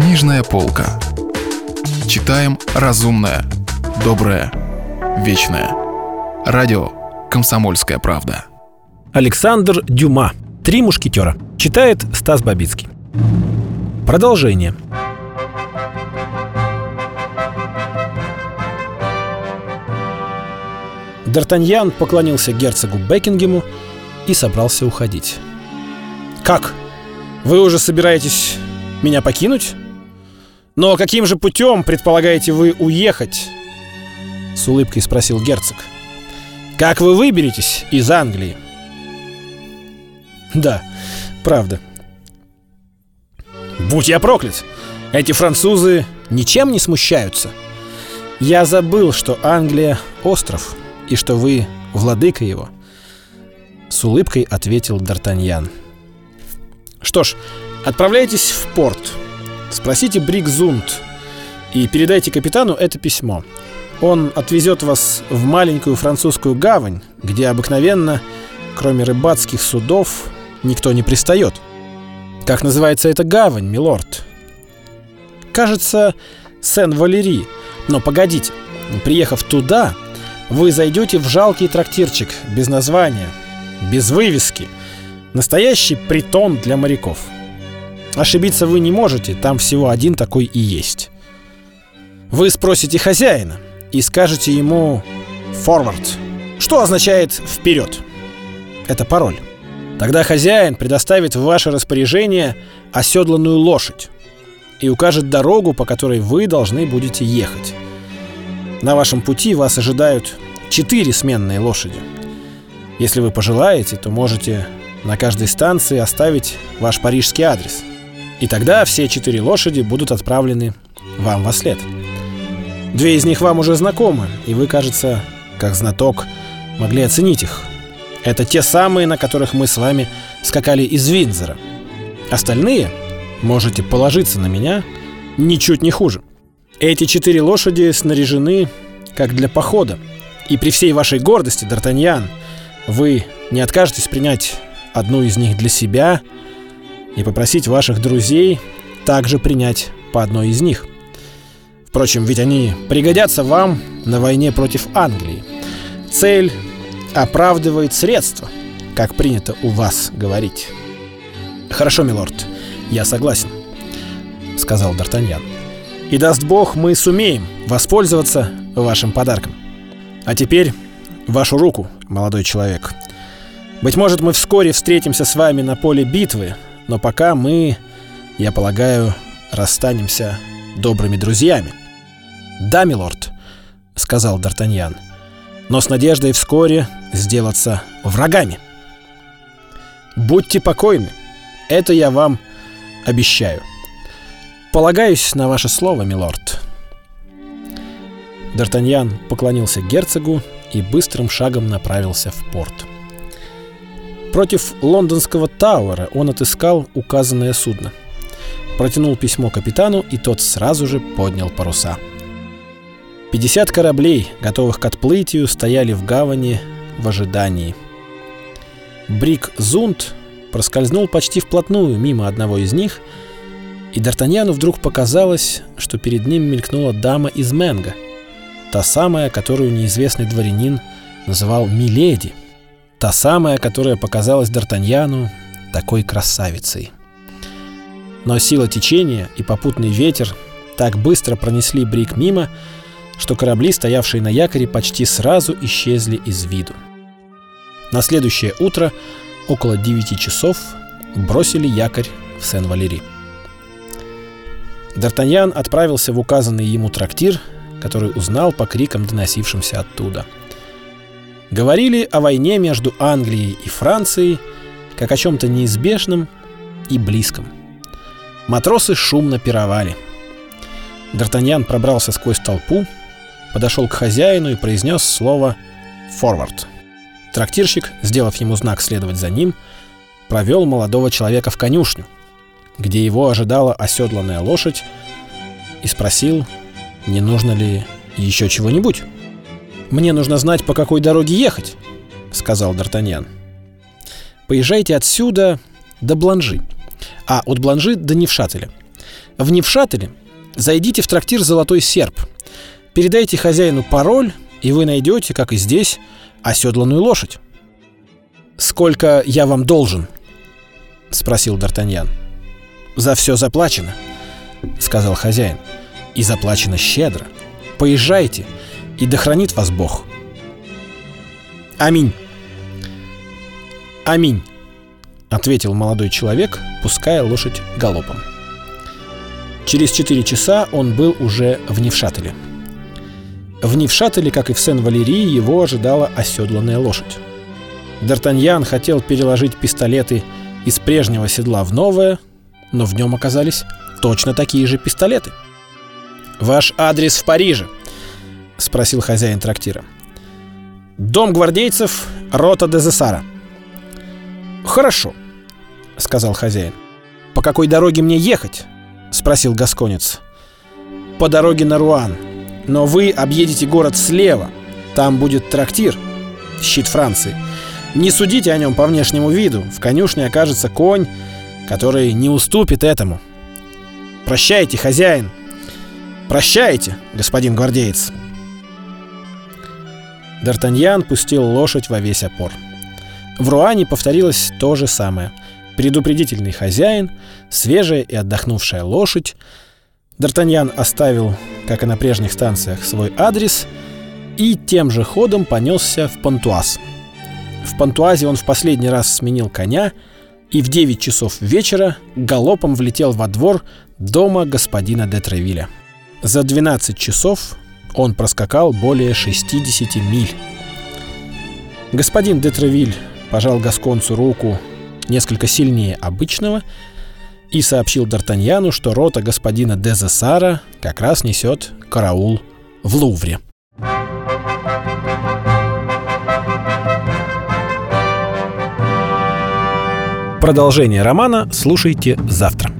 Книжная полка. Читаем разумное, доброе, вечное. Радио «Комсомольская правда». Александр Дюма. «Три мушкетера». Читает Стас Бабицкий. Продолжение. Д'Артаньян поклонился герцогу Бекингему и собрался уходить. «Как? Вы уже собираетесь меня покинуть? Но каким же путем предполагаете вы уехать?» С улыбкой спросил герцог. «Как вы выберетесь из Англии?» «Да, правда. Будь я проклят! Эти французы ничем не смущаются. Я забыл, что Англия — остров, и что вы — владыка его». С улыбкой ответил Д'Артаньян. «Что ж, отправляйтесь в порт. Спросите Брикзунд и передайте капитану это письмо. Он отвезет вас в маленькую французскую гавань, где обыкновенно, кроме рыбацких судов, никто не пристает. Как называется эта гавань, милорд? Кажется, Сен-Валери. Но погодите, приехав туда, вы зайдете в жалкий трактирчик без названия, без вывески. Настоящий притон для моряков. Ошибиться вы не можете, там всего один такой и есть. Вы спросите хозяина и скажете ему «forward», что означает «вперед». Это пароль. Тогда хозяин предоставит в ваше распоряжение оседланную лошадь и укажет дорогу, по которой вы должны будете ехать. На вашем пути вас ожидают четыре сменные лошади. Если вы пожелаете, то можете на каждой станции оставить ваш парижский адрес. И тогда все четыре лошади будут отправлены вам во след. Две из них вам уже знакомы, и вы, кажется, как знаток, могли оценить их. Это те самые, на которых мы с вами скакали из Винзора. Остальные, можете положиться на меня, ничуть не хуже. Эти четыре лошади снаряжены как для похода. И при всей вашей гордости, Д'Артаньян, вы не откажетесь принять одну из них для себя и попросить ваших друзей также принять по одной из них. Впрочем, ведь они пригодятся вам на войне против Англии. Цель оправдывает средства, как принято у вас говорить. Хорошо, милорд, я согласен, сказал Д'Артаньян. И даст бог, мы сумеем воспользоваться вашим подарком. А теперь вашу руку, молодой человек. Быть может, мы вскоре встретимся с вами на поле битвы, но пока мы, я полагаю, расстанемся добрыми друзьями. Да, милорд, сказал Д'Артаньян, но с надеждой вскоре сделаться врагами. Будьте покойны, это я вам обещаю. Полагаюсь на ваше слово, милорд. Д'Артаньян поклонился герцогу и быстрым шагом направился в порт. Против лондонского Тауэра он отыскал указанное судно. Протянул письмо капитану, и тот сразу же поднял паруса. 50 кораблей, готовых к отплытию, стояли в гавани в ожидании. Брик Зунд проскользнул почти вплотную мимо одного из них, и Д'Артаньяну вдруг показалось, что перед ним мелькнула дама из Менга — Та самая, которую неизвестный дворянин называл «Миледи». Та самая, которая показалась Д'Артаньяну такой красавицей. Но сила течения и попутный ветер так быстро пронесли Брик мимо, что корабли, стоявшие на якоре, почти сразу исчезли из виду. На следующее утро, около 9 часов, бросили якорь в Сен-Валери. Д'Артаньян отправился в указанный ему трактир, который узнал по крикам, доносившимся оттуда. Говорили о войне между Англией и Францией, как о чем-то неизбежном и близком. Матросы шумно пировали. Д'Артаньян пробрался сквозь толпу, подошел к хозяину и произнес слово «форвард». Трактирщик, сделав ему знак следовать за ним, провел молодого человека в конюшню, где его ожидала оседланная лошадь, и спросил, не нужно ли еще чего-нибудь? Мне нужно знать, по какой дороге ехать, сказал Д'Артаньян. Поезжайте отсюда до Бланжи, а от Бланжи до Невшателя. В Невшателе зайдите в трактир «Золотой серп». Передайте хозяину пароль, и вы найдете, как и здесь, оседланную лошадь. «Сколько я вам должен?» — спросил Д'Артаньян. «За все заплачено», — сказал хозяин. «И заплачено щедро. Поезжайте, и да хранит вас Бог». «Аминь». «Аминь», — ответил молодой человек, пуская лошадь галопом. Через четыре часа он был уже в Невшателе. В Невшателе, как и в Сен-Валерии, его ожидала оседланная лошадь. Д'Артаньян хотел переложить пистолеты из прежнего седла в новое, но в нем оказались точно такие же пистолеты. «Ваш адрес в Париже?» — спросил хозяин трактира. «Дом гвардейцев, рота Дезессара». «Хорошо», — сказал хозяин. «По какой дороге мне ехать?» — спросил гасконец. «По дороге на Руан. Но вы объедете город слева. Там будет трактир, щит Франции. Не судите о нем по внешнему виду. В конюшне окажется конь, который не уступит этому. Прощайте, хозяин. Прощайте, господин гвардеец. Д'Артаньян пустил лошадь во весь опор. В Руане повторилось то же самое. Предупредительный хозяин, свежая и отдохнувшая лошадь. Д'Артаньян оставил, как и на прежних станциях, свой адрес и тем же ходом понесся в Пантуаз. В Пантуазе он в последний раз сменил коня и в 9 часов вечера галопом влетел во двор дома господина де Тревиля. За 12 часов он проскакал более 60 миль. Господин де Тревиль пожал Гасконцу руку несколько сильнее обычного и сообщил Д'Артаньяну, что рота господина де Зессара как раз несет караул в Лувре. Продолжение романа слушайте завтра.